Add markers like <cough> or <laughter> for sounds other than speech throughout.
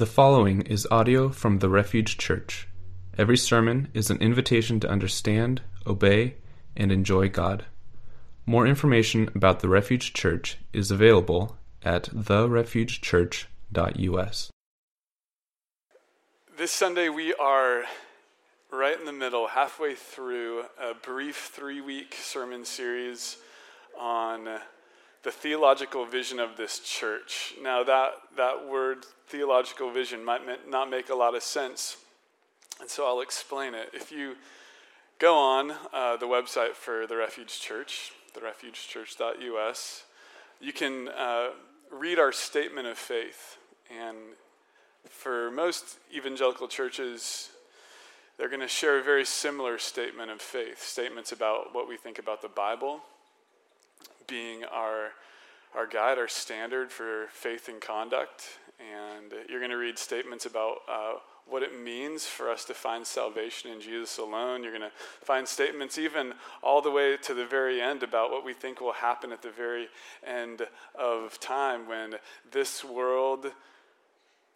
The following is audio from the Refuge Church. Every sermon is an invitation to understand, obey, and enjoy God. More information about the Refuge Church is available at therefugechurch.us. This Sunday, we are right in the middle, halfway through a brief three week sermon series on the theological vision of this church. Now, that, that word theological vision might not make a lot of sense, and so I'll explain it. If you go on uh, the website for the Refuge Church, therefugechurch.us, you can uh, read our statement of faith. And for most evangelical churches, they're going to share a very similar statement of faith statements about what we think about the Bible being our, our guide, our standard for faith and conduct. And you're going to read statements about uh, what it means for us to find salvation in Jesus alone. You're going to find statements, even all the way to the very end, about what we think will happen at the very end of time when this world,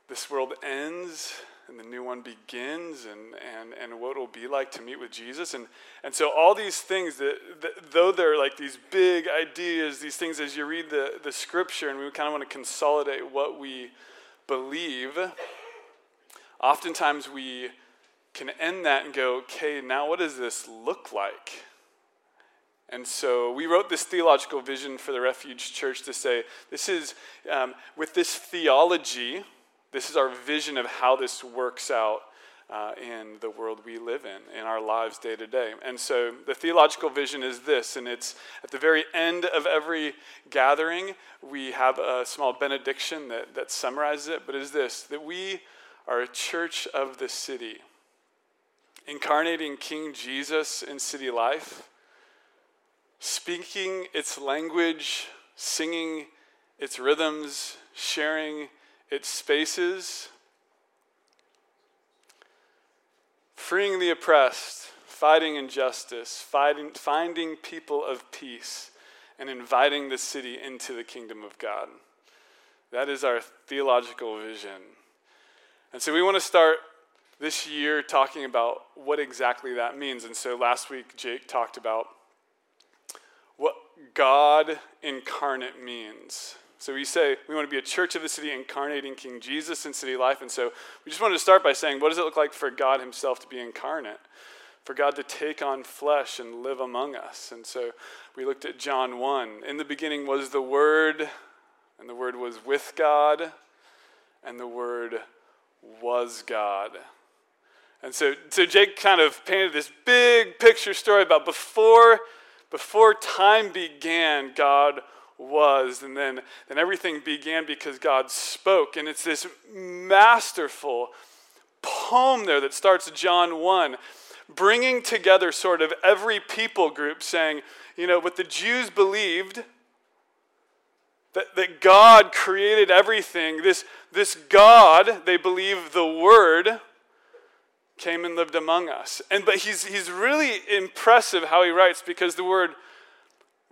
this world ends and the new one begins and, and, and what it will be like to meet with Jesus. And, and so, all these things, that, that, though they're like these big ideas, these things as you read the, the scripture, and we kind of want to consolidate what we believe, oftentimes we can end that and go, okay, now what does this look like? And so we wrote this theological vision for the Refuge Church to say, this is, um, with this theology, this is our vision of how this works out uh, in the world we live in, in our lives day to day. And so the theological vision is this, and it's at the very end of every gathering, we have a small benediction that, that summarizes it, but is this that we are a church of the city, incarnating King Jesus in city life, speaking its language, singing its rhythms, sharing its spaces, freeing the oppressed, fighting injustice, fighting, finding people of peace, and inviting the city into the kingdom of God. That is our theological vision. And so we want to start this year talking about what exactly that means. And so last week, Jake talked about what God incarnate means. So we say we want to be a church of the city incarnating King Jesus in city life. And so we just wanted to start by saying, what does it look like for God Himself to be incarnate? For God to take on flesh and live among us. And so we looked at John 1. In the beginning was the Word, and the Word was with God, and the Word was God. And so, so Jake kind of painted this big picture story about before, before time began, God was. And then, then everything began because God spoke. And it's this masterful poem there that starts John 1, bringing together sort of every people group, saying, you know, what the Jews believed. That, that God created everything. This, this God, they believe the Word, came and lived among us. And but he's he's really impressive how he writes because the word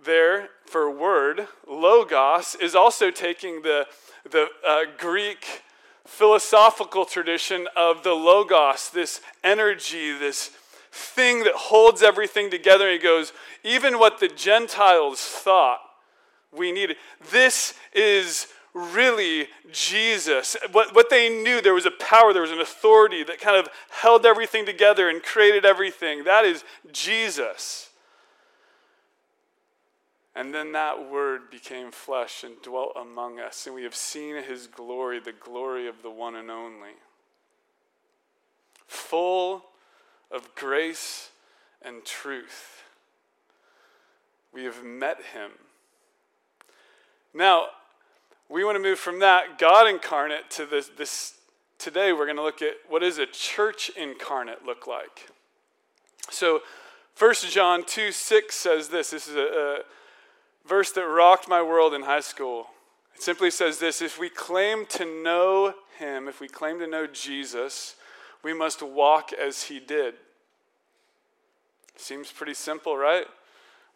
there for word, logos, is also taking the, the uh, Greek philosophical tradition of the logos, this energy, this thing that holds everything together. He goes, even what the Gentiles thought we needed. This is really Jesus. What, what they knew, there was a power, there was an authority that kind of held everything together and created everything. That is Jesus. And then that word became flesh and dwelt among us, and we have seen his glory, the glory of the one and only. Full of grace and truth. We have met him. Now, we want to move from that God incarnate to this, this today we're going to look at what does a church incarnate look like. So 1 John 2 6 says this. This is a, a verse that rocked my world in high school. It simply says this if we claim to know him, if we claim to know Jesus, we must walk as he did. Seems pretty simple, right?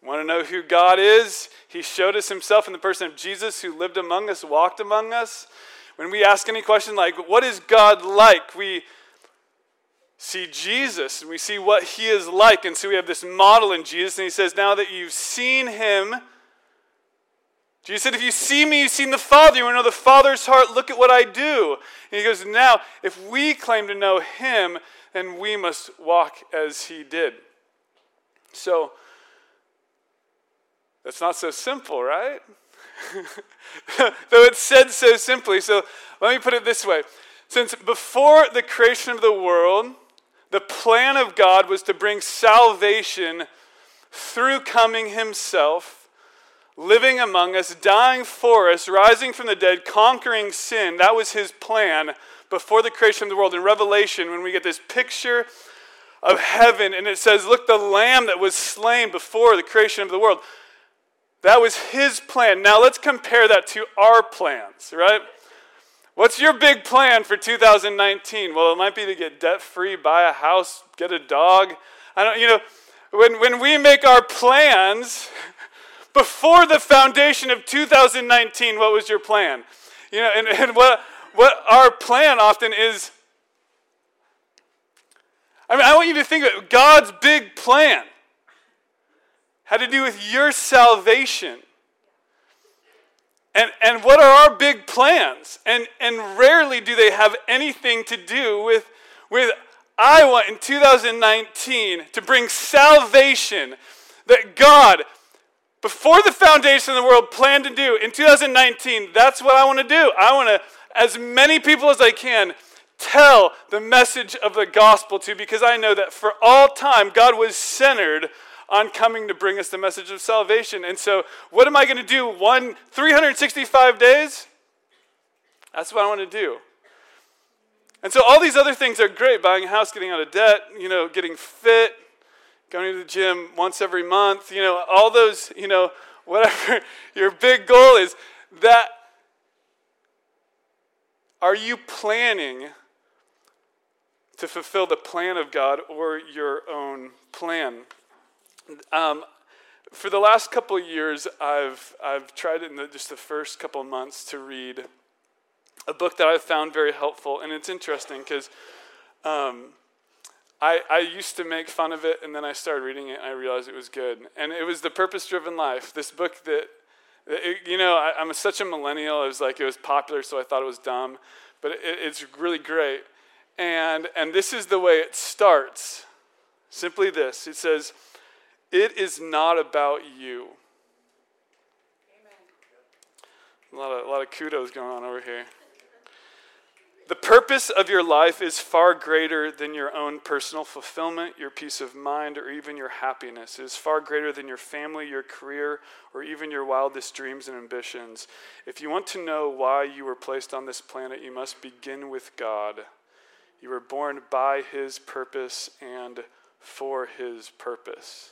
Want to know who God is? He showed us himself in the person of Jesus who lived among us, walked among us. when we ask any question like, What is God like? we see Jesus and we see what he is like. And so we have this model in Jesus, and he says, Now that you've seen him, Jesus said, If you see me, you've seen the Father. You know the Father's heart. Look at what I do. And he goes, Now, if we claim to know him, then we must walk as he did. So, that's not so simple, right? <laughs> Though it's said so simply. So, let me put it this way. Since before the creation of the world, the plan of God was to bring salvation through coming himself living among us, dying for us, rising from the dead, conquering sin. That was his plan before the creation of the world. In Revelation, when we get this picture of heaven, and it says, Look, the lamb that was slain before the creation of the world. That was his plan. Now let's compare that to our plans, right? What's your big plan for 2019? Well, it might be to get debt free, buy a house, get a dog. I don't, you know, when, when we make our plans, before the foundation of 2019, what was your plan? You know, and, and what, what our plan often is. I mean, I want you to think it. God's big plan had to do with your salvation. And, and what are our big plans? And, and rarely do they have anything to do with, with I want in 2019 to bring salvation that God before the foundation of the world planned to do in 2019 that's what i want to do. I want to as many people as i can tell the message of the gospel to because i know that for all time god was centered on coming to bring us the message of salvation. And so what am i going to do? One 365 days? That's what i want to do. And so all these other things are great buying a house getting out of debt you know getting fit going to the gym once every month, you know, all those, you know, <laughs> whatever your big goal is, that are you planning to fulfill the plan of God or your own plan? Um, for the last couple years, I've, I've tried in the, just the first couple months to read a book that I've found very helpful, and it's interesting because um, I, I used to make fun of it, and then I started reading it, and I realized it was good. And it was The Purpose Driven Life, this book that, it, you know, I, am such a millennial. It was like it was popular, so I thought it was dumb, but it, it's really great. And, and this is the way it starts simply this it says, It is not about you. Amen. A lot of, a lot of kudos going on over here. The purpose of your life is far greater than your own personal fulfillment, your peace of mind, or even your happiness. It is far greater than your family, your career, or even your wildest dreams and ambitions. If you want to know why you were placed on this planet, you must begin with God. You were born by His purpose and for His purpose.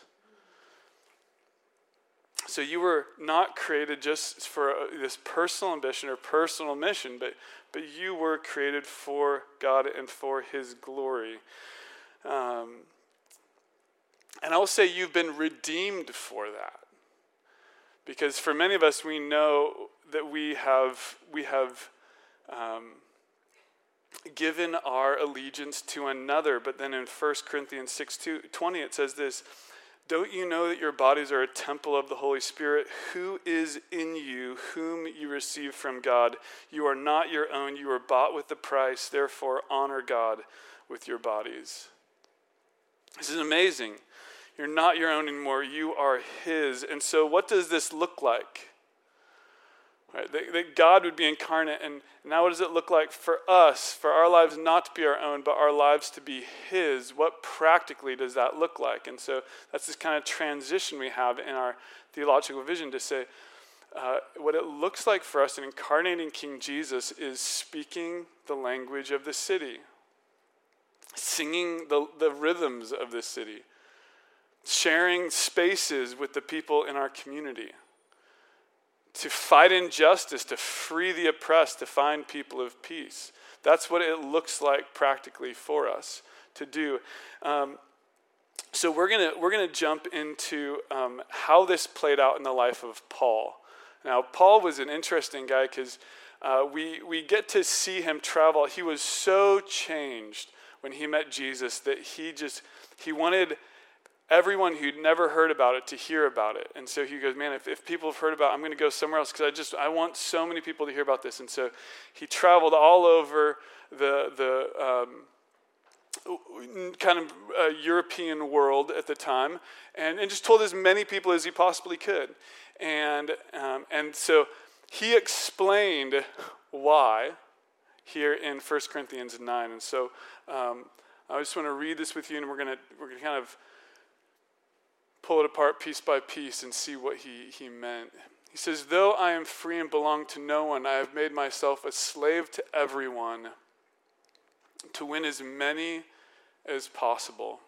So you were not created just for this personal ambition or personal mission, but but you were created for God and for His glory. Um, and I will say you've been redeemed for that. Because for many of us, we know that we have, we have um, given our allegiance to another. But then in 1 Corinthians 6 20, it says this don't you know that your bodies are a temple of the Holy Spirit, who is in you, whom you receive from God? You are not your own, you are bought with the price. Therefore, honor God with your bodies. This is amazing. You're not your own anymore, you are His. And so, what does this look like? Right? That, that, God would be incarnate. And now, what does it look like for us, for our lives not to be our own, but our lives to be His? What practically does that look like? And so, that's this kind of transition we have in our theological vision to say, uh, what it looks like for us in incarnating King Jesus is speaking the language of the city, singing the, the rhythms of the city, sharing spaces with the people in our community to fight injustice, to free the oppressed, to find people of peace. That's what it looks like practically for us to do. Um, so we're gonna we're gonna jump into um, how this played out in the life of Paul. Now, Paul was an interesting guy because uh, we, we get to see him travel. He was so changed when he met Jesus that he just, he wanted everyone who'd never heard about it to hear about it. And so he goes, man, if, if people have heard about it, I'm going to go somewhere else because I just, I want so many people to hear about this. And so he traveled all over the, the um, kind of uh, European world at the time and, and just told as many people as he possibly could. And, um, and so he explained why here in 1 Corinthians 9. And so um, I just want to read this with you, and we're going to we're going to kind of pull it apart piece by piece and see what he, he meant. He says, Though I am free and belong to no one, I have made myself a slave to everyone to win as many as possible.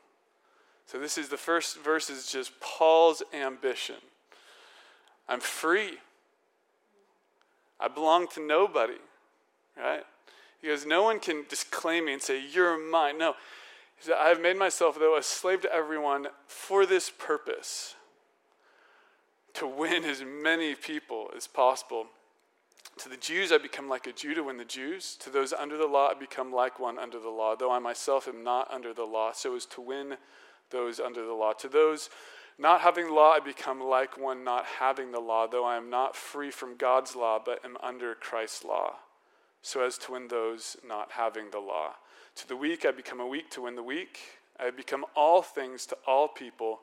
So, this is the first verse, is just Paul's ambition. I'm free. I belong to nobody, right? He Because no one can just claim me and say, You're mine. No. He said, I have made myself, though, a slave to everyone for this purpose to win as many people as possible. To the Jews, I become like a Jew to win the Jews. To those under the law, I become like one under the law, though I myself am not under the law, so as to win those under the law. To those not having law, I become like one not having the law, though I am not free from God's law, but am under Christ's law, so as to win those not having the law. To the weak, I become a weak to win the weak. I become all things to all people,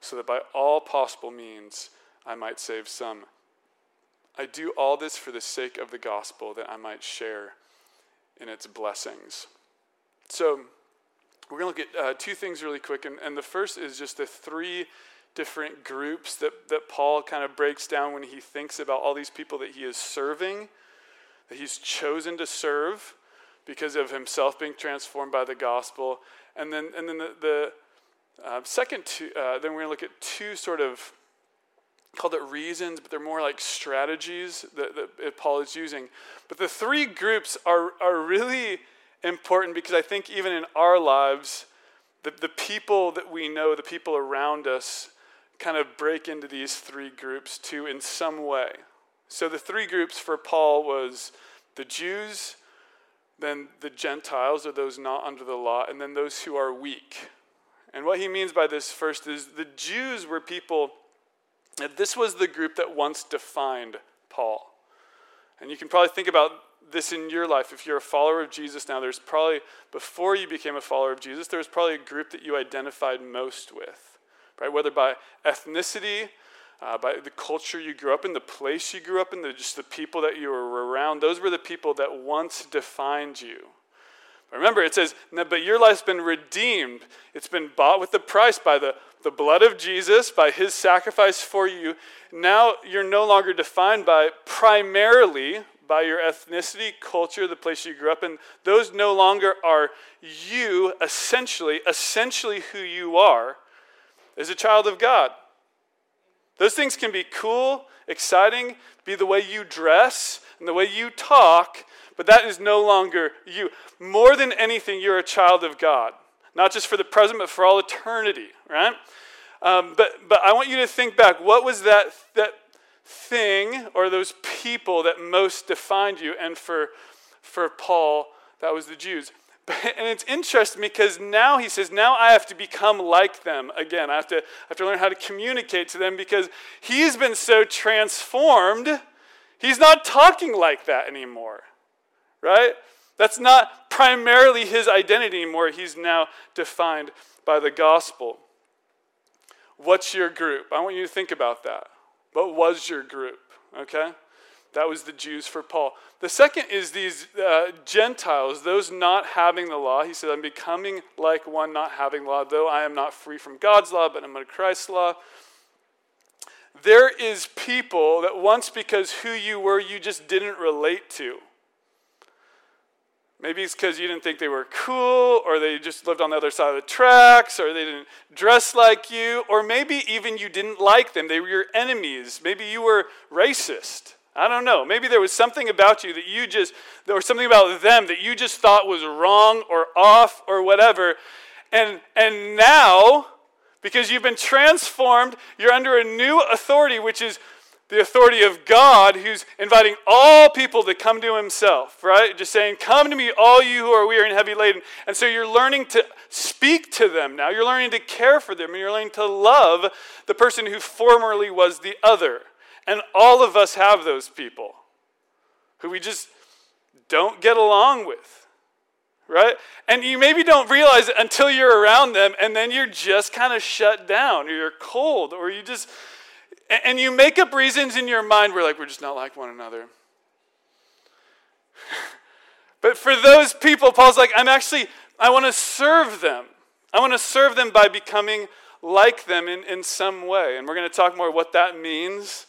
so that by all possible means I might save some. I do all this for the sake of the gospel, that I might share in its blessings. So, we're going to look at uh, two things really quick. And, and the first is just the three different groups that, that Paul kind of breaks down when he thinks about all these people that he is serving, that he's chosen to serve because of himself being transformed by the gospel. And then, and then the, the uh, second two, uh, then we're going to look at two sort of called it reasons, but they're more like strategies that, that Paul is using. But the three groups are, are really important because I think even in our lives, the, the people that we know, the people around us, kind of break into these three groups too in some way. So the three groups for Paul was the Jews, then the Gentiles, or those not under the law, and then those who are weak. And what he means by this first is the Jews were people, this was the group that once defined Paul. And you can probably think about this in your life. If you're a follower of Jesus now, there's probably, before you became a follower of Jesus, there was probably a group that you identified most with right? Whether by ethnicity, uh, by the culture you grew up in, the place you grew up in, the, just the people that you were around. Those were the people that once defined you. But remember, it says, but your life's been redeemed. It's been bought with the price by the, the blood of Jesus, by his sacrifice for you. Now you're no longer defined by primarily by your ethnicity, culture, the place you grew up in. Those no longer are you, essentially, essentially who you are is a child of God. Those things can be cool, exciting, be the way you dress and the way you talk, but that is no longer you. More than anything, you're a child of God, not just for the present, but for all eternity, right? Um, but, but I want you to think back what was that, that thing or those people that most defined you? And for, for Paul, that was the Jews. <laughs> And it's interesting because now he says, now I have to become like them again. I have to, I have to learn how to communicate to them because he's been so transformed, he's not talking like that anymore, right? That's not primarily his identity anymore. He's now defined by the gospel. What's your group? I want you to think about that. What was your group? Okay? That was the Jews for Paul. The second is these uh, Gentiles, those not having the law. He said, I'm becoming like one not having law, though I am not free from God's law, but I'm under Christ's law. There is people that once, because who you were, you just didn't relate to. Maybe it's because you didn't think they were cool, or they just lived on the other side of the tracks, or they didn't dress like you, or maybe even you didn't like them. They were your enemies. Maybe you were racist. I don't know. Maybe there was something about you that you just, or something about them that you just thought was wrong or off or whatever. And, and now, because you've been transformed, you're under a new authority, which is the authority of God who's inviting all people to come to himself, right? Just saying, Come to me, all you who are weary and heavy laden. And so you're learning to speak to them now. You're learning to care for them, and you're learning to love the person who formerly was the other. And all of us have those people who we just don't get along with, right? And you maybe don't realize it until you're around them, and then you're just kind of shut down, or you're cold, or you just and you make up reasons in your mind where, like, we're just not like one another. <laughs> but for those people, Paul's like, I'm actually, I want to serve them. I want to serve them by becoming like them in, in some way. And we're going to talk more what that means.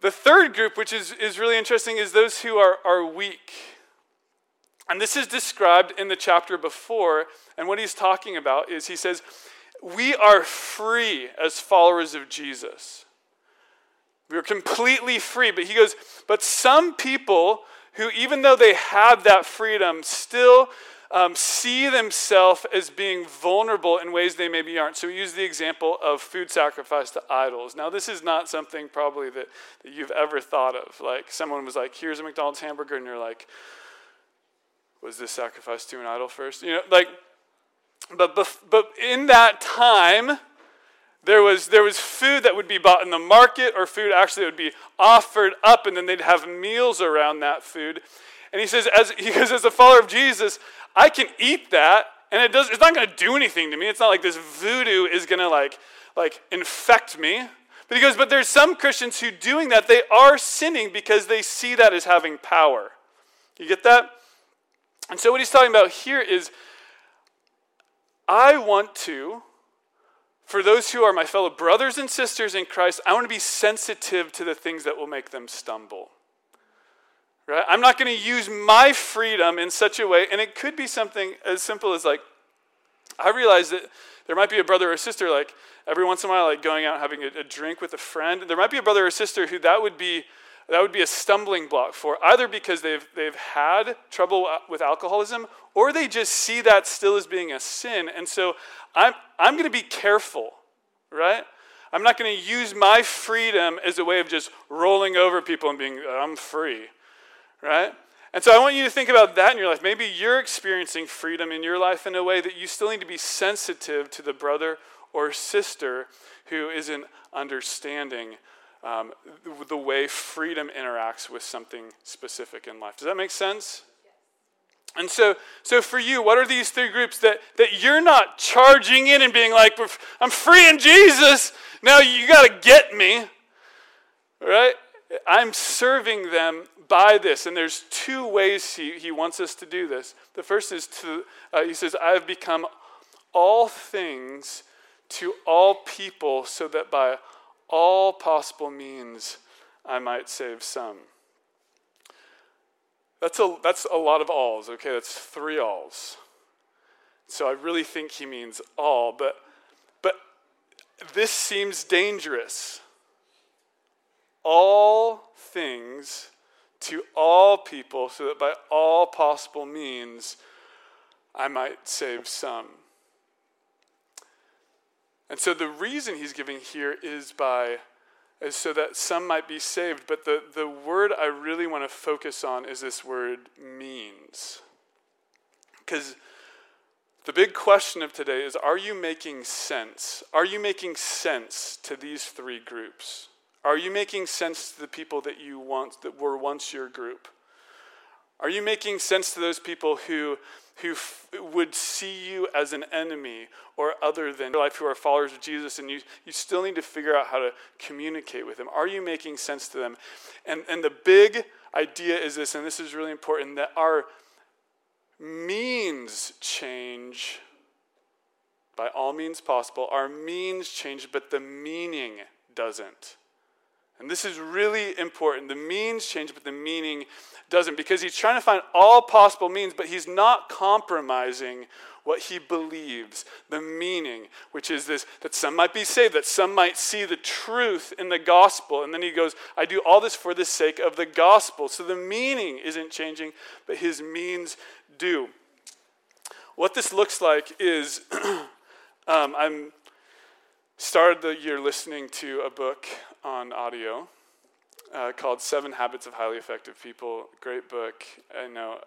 The third group, which is, is really interesting, is those who are, are weak. And this is described in the chapter before. And what he's talking about is he says, we are free as followers of Jesus. We are completely free. But he goes, but some people who, even though they have that freedom, still um, see themselves as being vulnerable in ways they maybe aren't. So we use the example of food sacrifice to idols. Now, this is not something probably that, that you've ever thought of. Like someone was like, here's a McDonald's hamburger, and you're like, was this sacrificed to an idol first? You know, like but, but in that time, there was, there was food that would be bought in the market, or food actually would be offered up, and then they'd have meals around that food. And he says, as, he goes, as a follower of Jesus, I can eat that, and it does, it's not going to do anything to me. It's not like this voodoo is going to like, like infect me. But he goes, but there's some Christians who doing that, they are sinning because they see that as having power. You get that? And so what he's talking about here is I want to, for those who are my fellow brothers and sisters in Christ, I want to be sensitive to the things that will make them stumble. Right? I'm not going to use my freedom in such a way, and it could be something as simple as like, I realize that there might be a brother or sister, like every once in a while, like going out having a, a drink with a friend. There might be a brother or sister who that would be that would be a stumbling block for either because they've, they've had trouble with alcoholism or they just see that still as being a sin. And so I'm, I'm going to be careful, right? I'm not going to use my freedom as a way of just rolling over people and being, I'm free, right? And so I want you to think about that in your life. Maybe you're experiencing freedom in your life in a way that you still need to be sensitive to the brother or sister who isn't understanding um, the way freedom interacts with something specific in life. Does that make sense? And so, so for you, what are these three groups that, that you're not charging in and being like, I'm free in Jesus, now you got to get me, right? I'm serving them by this. And there's two ways he, he wants us to do this. The first is to, uh, he says, I have become all things to all people so that by all possible means I might save some. That's a, that's a lot of alls, okay? That's three alls. So I really think he means all, but, but this seems dangerous. All things to all people, so that by all possible means I might save some. And so the reason he's giving here is by is so that some might be saved. But the, the word I really want to focus on is this word means. Because the big question of today is are you making sense? Are you making sense to these three groups? Are you making sense to the people that you want that were once your group? Are you making sense to those people who who f- would see you as an enemy or other than your life who are followers of Jesus, and you, you still need to figure out how to communicate with them. Are you making sense to them? And, and the big idea is this, and this is really important, that our means change by all means possible. Our means change, but the meaning doesn't. And this is really important. The means change, but the meaning doesn't because he's trying to find all possible means, but he's not compromising what he believes, the meaning, which is this that some might be saved, that some might see the truth in the gospel. And then he goes, I do all this for the sake of the gospel. So the meaning isn't changing, but his means do. What this looks like is <clears throat> um, I'm started the year listening to a book on audio uh, called Seven Habits of Highly Effective People. Great book. I know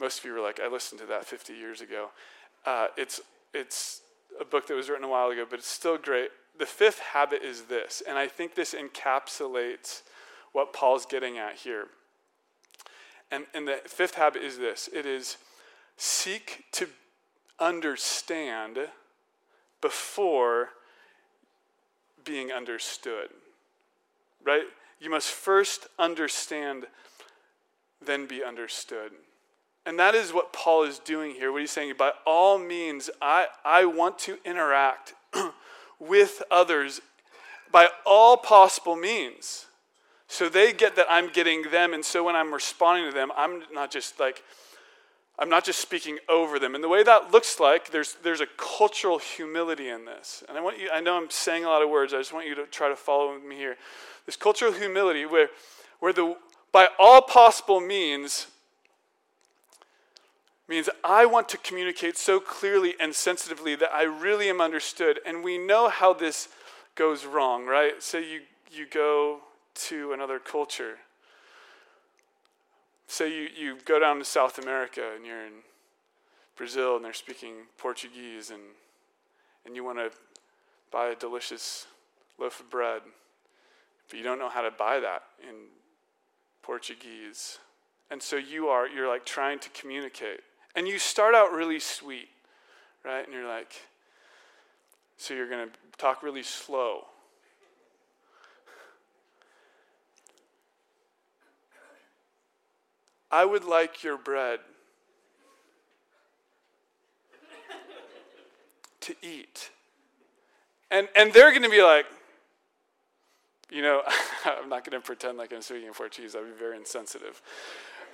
most of you were like, I listened to that 50 years ago. Uh, it's, it's a book that was written a while ago, but it's still great. The fifth habit is this, and I think this encapsulates what Paul's getting at here. And, and the fifth habit is this it is seek to understand before being understood. Right? You must first understand, then be understood. And that is what Paul is doing here. What he's saying, by all means, I, I want to interact <clears throat> with others by all possible means. So they get that I'm getting them. And so when I'm responding to them, I'm not just like, I'm not just speaking over them. And the way that looks like, there's, there's a cultural humility in this. And I want you, I know I'm saying a lot of words, I just want you to try to follow me here. This cultural humility where, where the, by all possible means, means I want to communicate so clearly and sensitively that I really am understood. And we know how this goes wrong, right? So you, you go to another culture. Say you, you go down to South America and you're in Brazil and they're speaking Portuguese and, and you want to buy a delicious loaf of bread, but you don't know how to buy that in Portuguese. And so you are, you're like trying to communicate. And you start out really sweet, right? And you're like, so you're going to talk really slow. I would like your bread to eat. And, and they're going to be like, you know, <laughs> I'm not going to pretend like I'm speaking Portuguese. I'd be very insensitive.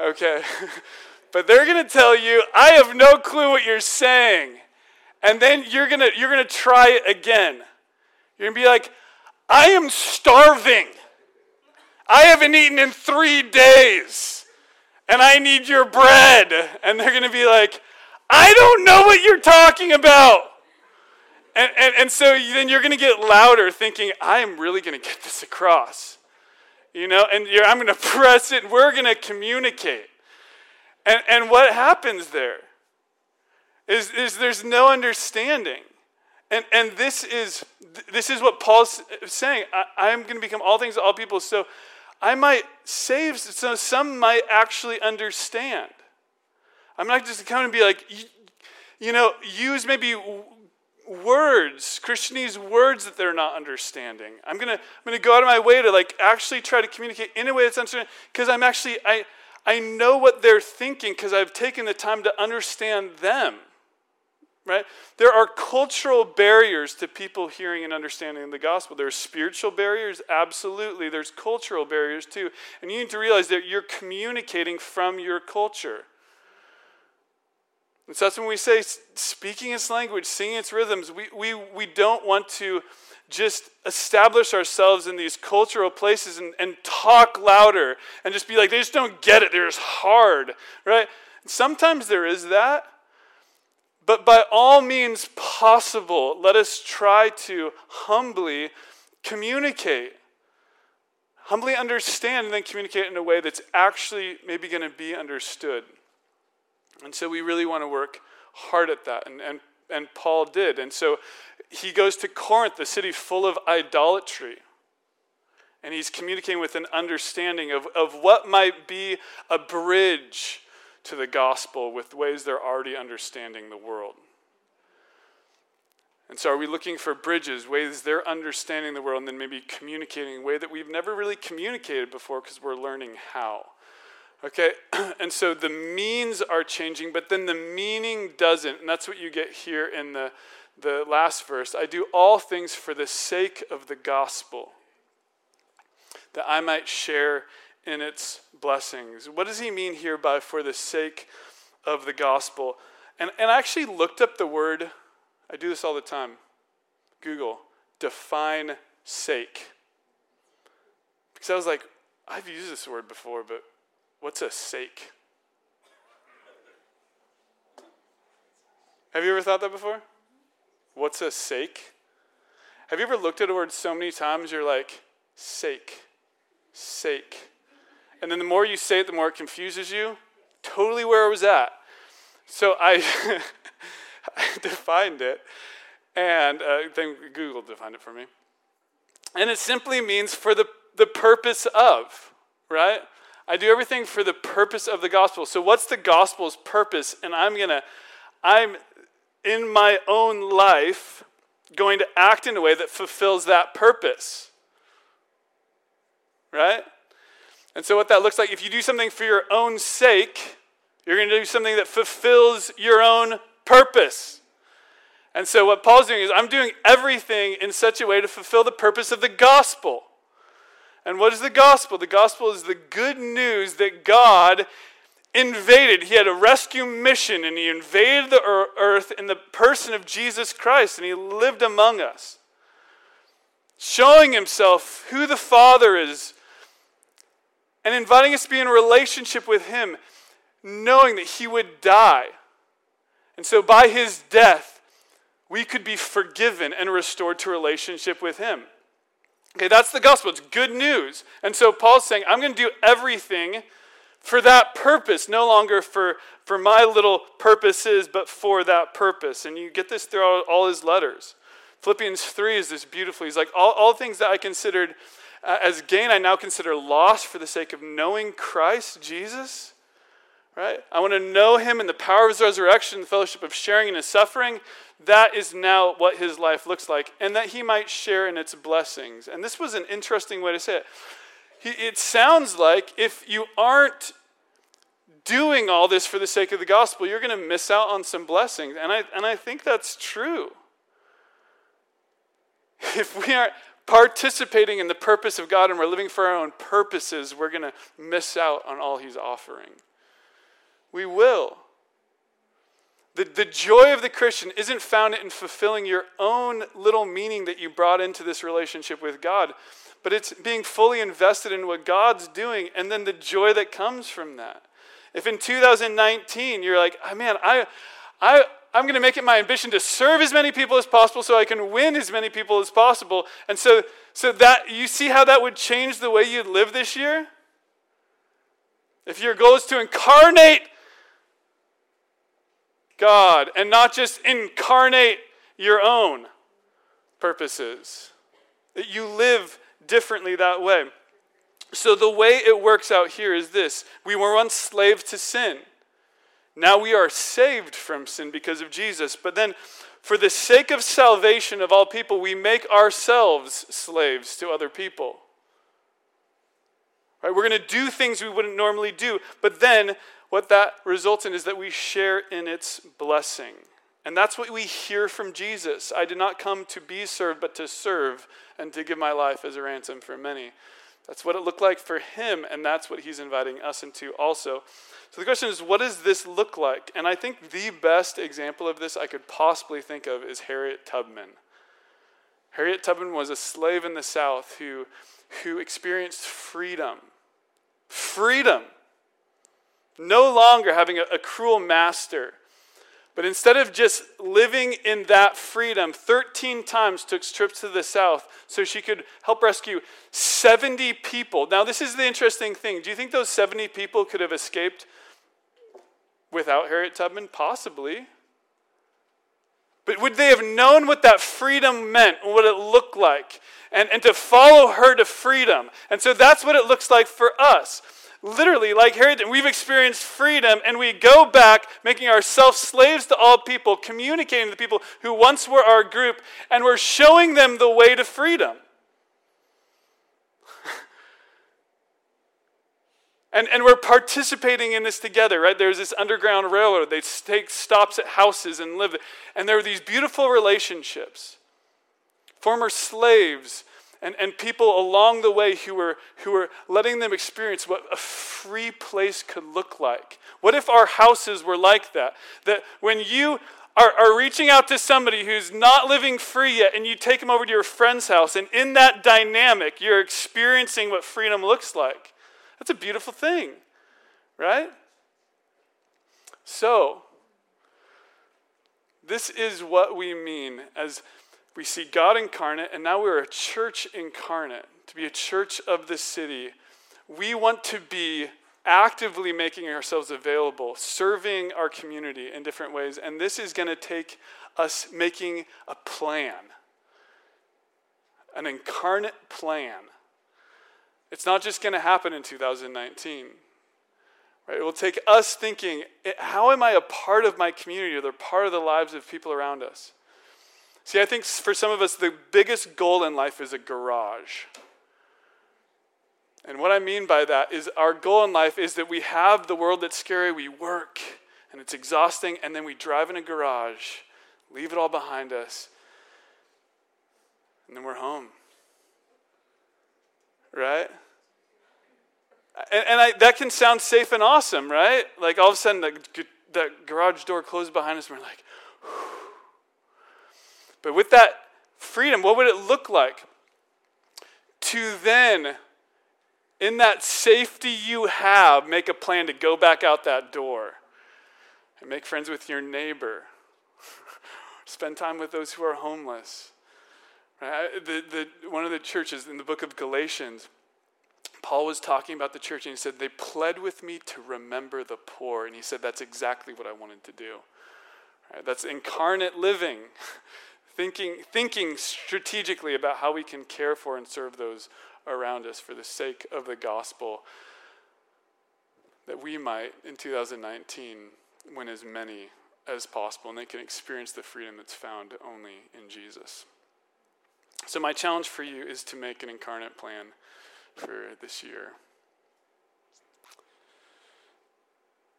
Okay. <laughs> but they're going to tell you, I have no clue what you're saying. And then you're going to you're going to try it again. You're going to be like, I am starving. I haven't eaten in 3 days. And I need your bread. And they're going to be like, I don't know what you're talking about. And, and, and so then you're going to get louder thinking, I am really going to get this across. You know, and I'm going to press it, and we're going to communicate. And, and what happens there is, is there's no understanding. And, and this, is, this is what Paul's saying. I, I'm going to become all things to all people. So I might save, so some might actually understand. I'm not just coming and be like, you, you know, use maybe words, Christianese words that they're not understanding. I'm gonna, I'm gonna go out of my way to like actually try to communicate in a way that's understanding because I'm actually, I, I know what they're thinking because I've taken the time to understand them. Right? There are cultural barriers to people hearing and understanding the gospel. There are spiritual barriers, absolutely. There's cultural barriers too. And you need to realize that you're communicating from your culture. And so that's when we say speaking its language, singing its rhythms, we, we, we don't want to just establish ourselves in these cultural places and, and talk louder and just be like, they just don't get it. They're just hard, right? Sometimes there is that. But by all means possible, let us try to humbly communicate, humbly understand, and then communicate in a way that's actually maybe going to be understood. And so we really want to work hard at that. And, and, and Paul did. And so he goes to Corinth, the city full of idolatry. And he's communicating with an understanding of, of what might be a bridge to the gospel with ways they're already understanding the world. And so, are we looking for bridges, ways they're understanding the world, and then maybe communicating in a way that we've never really communicated before because we're learning how? Okay, <clears throat> and so the means are changing, but then the meaning doesn't. And that's what you get here in the, the last verse. I do all things for the sake of the gospel, that I might share in its blessings. What does he mean here by for the sake of the gospel? And, and I actually looked up the word, I do this all the time. Google, define sake. Because I was like, I've used this word before, but What's a sake? Have you ever thought that before? What's a sake? Have you ever looked at a word so many times you're like, sake? sake. And then the more you say it, the more it confuses you. Totally where I was at. So I, <laughs> I defined it, and uh, then Google defined it for me. And it simply means for the, the purpose of, right? I do everything for the purpose of the gospel. So, what's the gospel's purpose? And I'm going to, I'm in my own life going to act in a way that fulfills that purpose. Right? And so, what that looks like, if you do something for your own sake, you're going to do something that fulfills your own purpose. And so, what Paul's doing is, I'm doing everything in such a way to fulfill the purpose of the gospel. And what is the gospel? The gospel is the good news that God invaded. He had a rescue mission and he invaded the earth in the person of Jesus Christ and he lived among us, showing himself who the Father is and inviting us to be in relationship with him, knowing that he would die. And so by his death, we could be forgiven and restored to relationship with him. Okay, that's the gospel. It's good news. And so Paul's saying, I'm going to do everything for that purpose, no longer for, for my little purposes, but for that purpose. And you get this throughout all his letters. Philippians 3 is this beautifully. He's like, all, all things that I considered uh, as gain, I now consider loss for the sake of knowing Christ Jesus. Right? I want to know him in the power of his resurrection, the fellowship of sharing in his suffering, that is now what his life looks like, and that he might share in its blessings. And this was an interesting way to say it. It sounds like if you aren't doing all this for the sake of the gospel, you're going to miss out on some blessings. And I, and I think that's true. <laughs> If we aren't participating in the purpose of God and we're living for our own purposes, we're going to miss out on all He's offering. We will. The, the joy of the Christian isn't found in fulfilling your own little meaning that you brought into this relationship with God, but it's being fully invested in what God's doing and then the joy that comes from that. If in 2019 you're like, oh, man, I, I, I'm going to make it my ambition to serve as many people as possible so I can win as many people as possible. And so, so that you see how that would change the way you live this year? If your goal is to incarnate God and not just incarnate your own purposes. That you live differently that way. So, the way it works out here is this we were once slaves to sin. Now we are saved from sin because of Jesus. But then, for the sake of salvation of all people, we make ourselves slaves to other people. Right? We're going to do things we wouldn't normally do. But then what that results in is that we share in its blessing. And that's what we hear from Jesus. I did not come to be served, but to serve and to give my life as a ransom for many. That's what it looked like for him, and that's what he's inviting us into also. So the question is, what does this look like? And I think the best example of this I could possibly think of is Harriet Tubman. Harriet Tubman was a slave in the South who, who experienced freedom. Freedom no longer having a, a cruel master. But instead of just living in that freedom, 13 times took trips to the south so she could help rescue 70 people. Now, this is the interesting thing. Do you think those 70 people could have escaped without Harriet Tubman? Possibly. But would they have known what that freedom meant and what it looked like? And, and to follow her to freedom. And so that's what it looks like for us literally, like Harriet, we've experienced freedom and we go back making ourselves slaves to all people, communicating to the people who once were our group, and we're showing them the way to freedom. And, and we're participating in this together, right? There's this underground railroad. They take stops at houses and live. And there are these beautiful relationships. Former slaves and, and people along the way who were, who were letting them experience what a free place could look like. What if our houses were like that? That when you are, are reaching out to somebody who's not living free yet, and you take them over to your friend's house, and in that dynamic, you're experiencing what freedom looks like. That's a beautiful thing, right? So, this is what we mean as we see God incarnate, and now we're a church incarnate, to be a church of the city we want to be actively making ourselves available, serving our community in different ways. And this is going to take us making a plan, an incarnate plan. It's not just going to happen in 2019. Right? It will take us thinking, eh, how am I a part of my community or they're part of the lives of people around us? See, I think for some of us, the biggest goal in life is a garage. And what I mean by that is our goal in life is that we have the world that's scary, we work, and it's exhausting, and then we drive in a garage, leave it all behind us, and then we're home. Right? And, and I, that can sound safe and awesome, right? Like all of a sudden, the, that garage door closed behind us, and we're like, Whew. but with that freedom, what would it look like to then in that safety you have, make a plan to go back out that door and make friends with your neighbor. <laughs> Spend time with those who are homeless. The, the, one of the churches in the book of Galatians, Paul was talking about the church and he said, They pled with me to remember the poor. And he said, That's exactly what I wanted to do. Right? That's incarnate living, <laughs> thinking, thinking strategically about how we can care for and serve those around us for the sake of the gospel, that we might, in 2019, win as many as possible and they can experience the freedom that's found only in Jesus. So, my challenge for you is to make an incarnate plan for this year.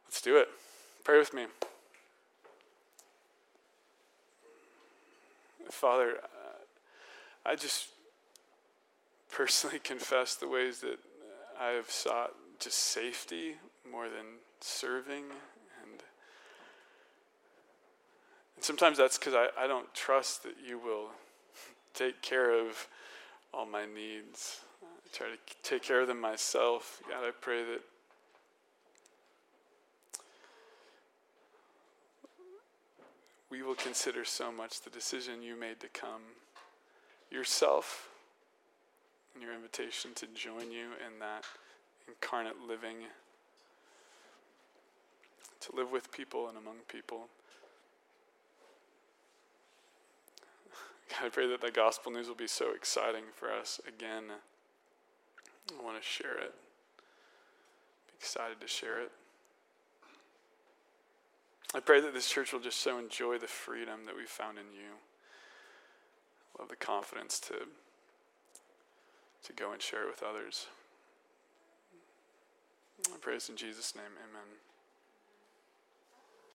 Let's do it. Pray with me. Father, uh, I just personally <laughs> confess the ways that I have sought just safety more than serving. And, and sometimes that's because I, I don't trust that you will take care of all my needs. I try to take care of them myself. God, I pray that. We will consider so much the decision you made to come yourself and your invitation to join you in that incarnate living, to live with people and among people. I pray that the gospel news will be so exciting for us again. I want to share it. Be excited to share it. I pray that this church will just so enjoy the freedom that we found in you. Love the confidence to to go and share it with others. I praise in Jesus' name, amen.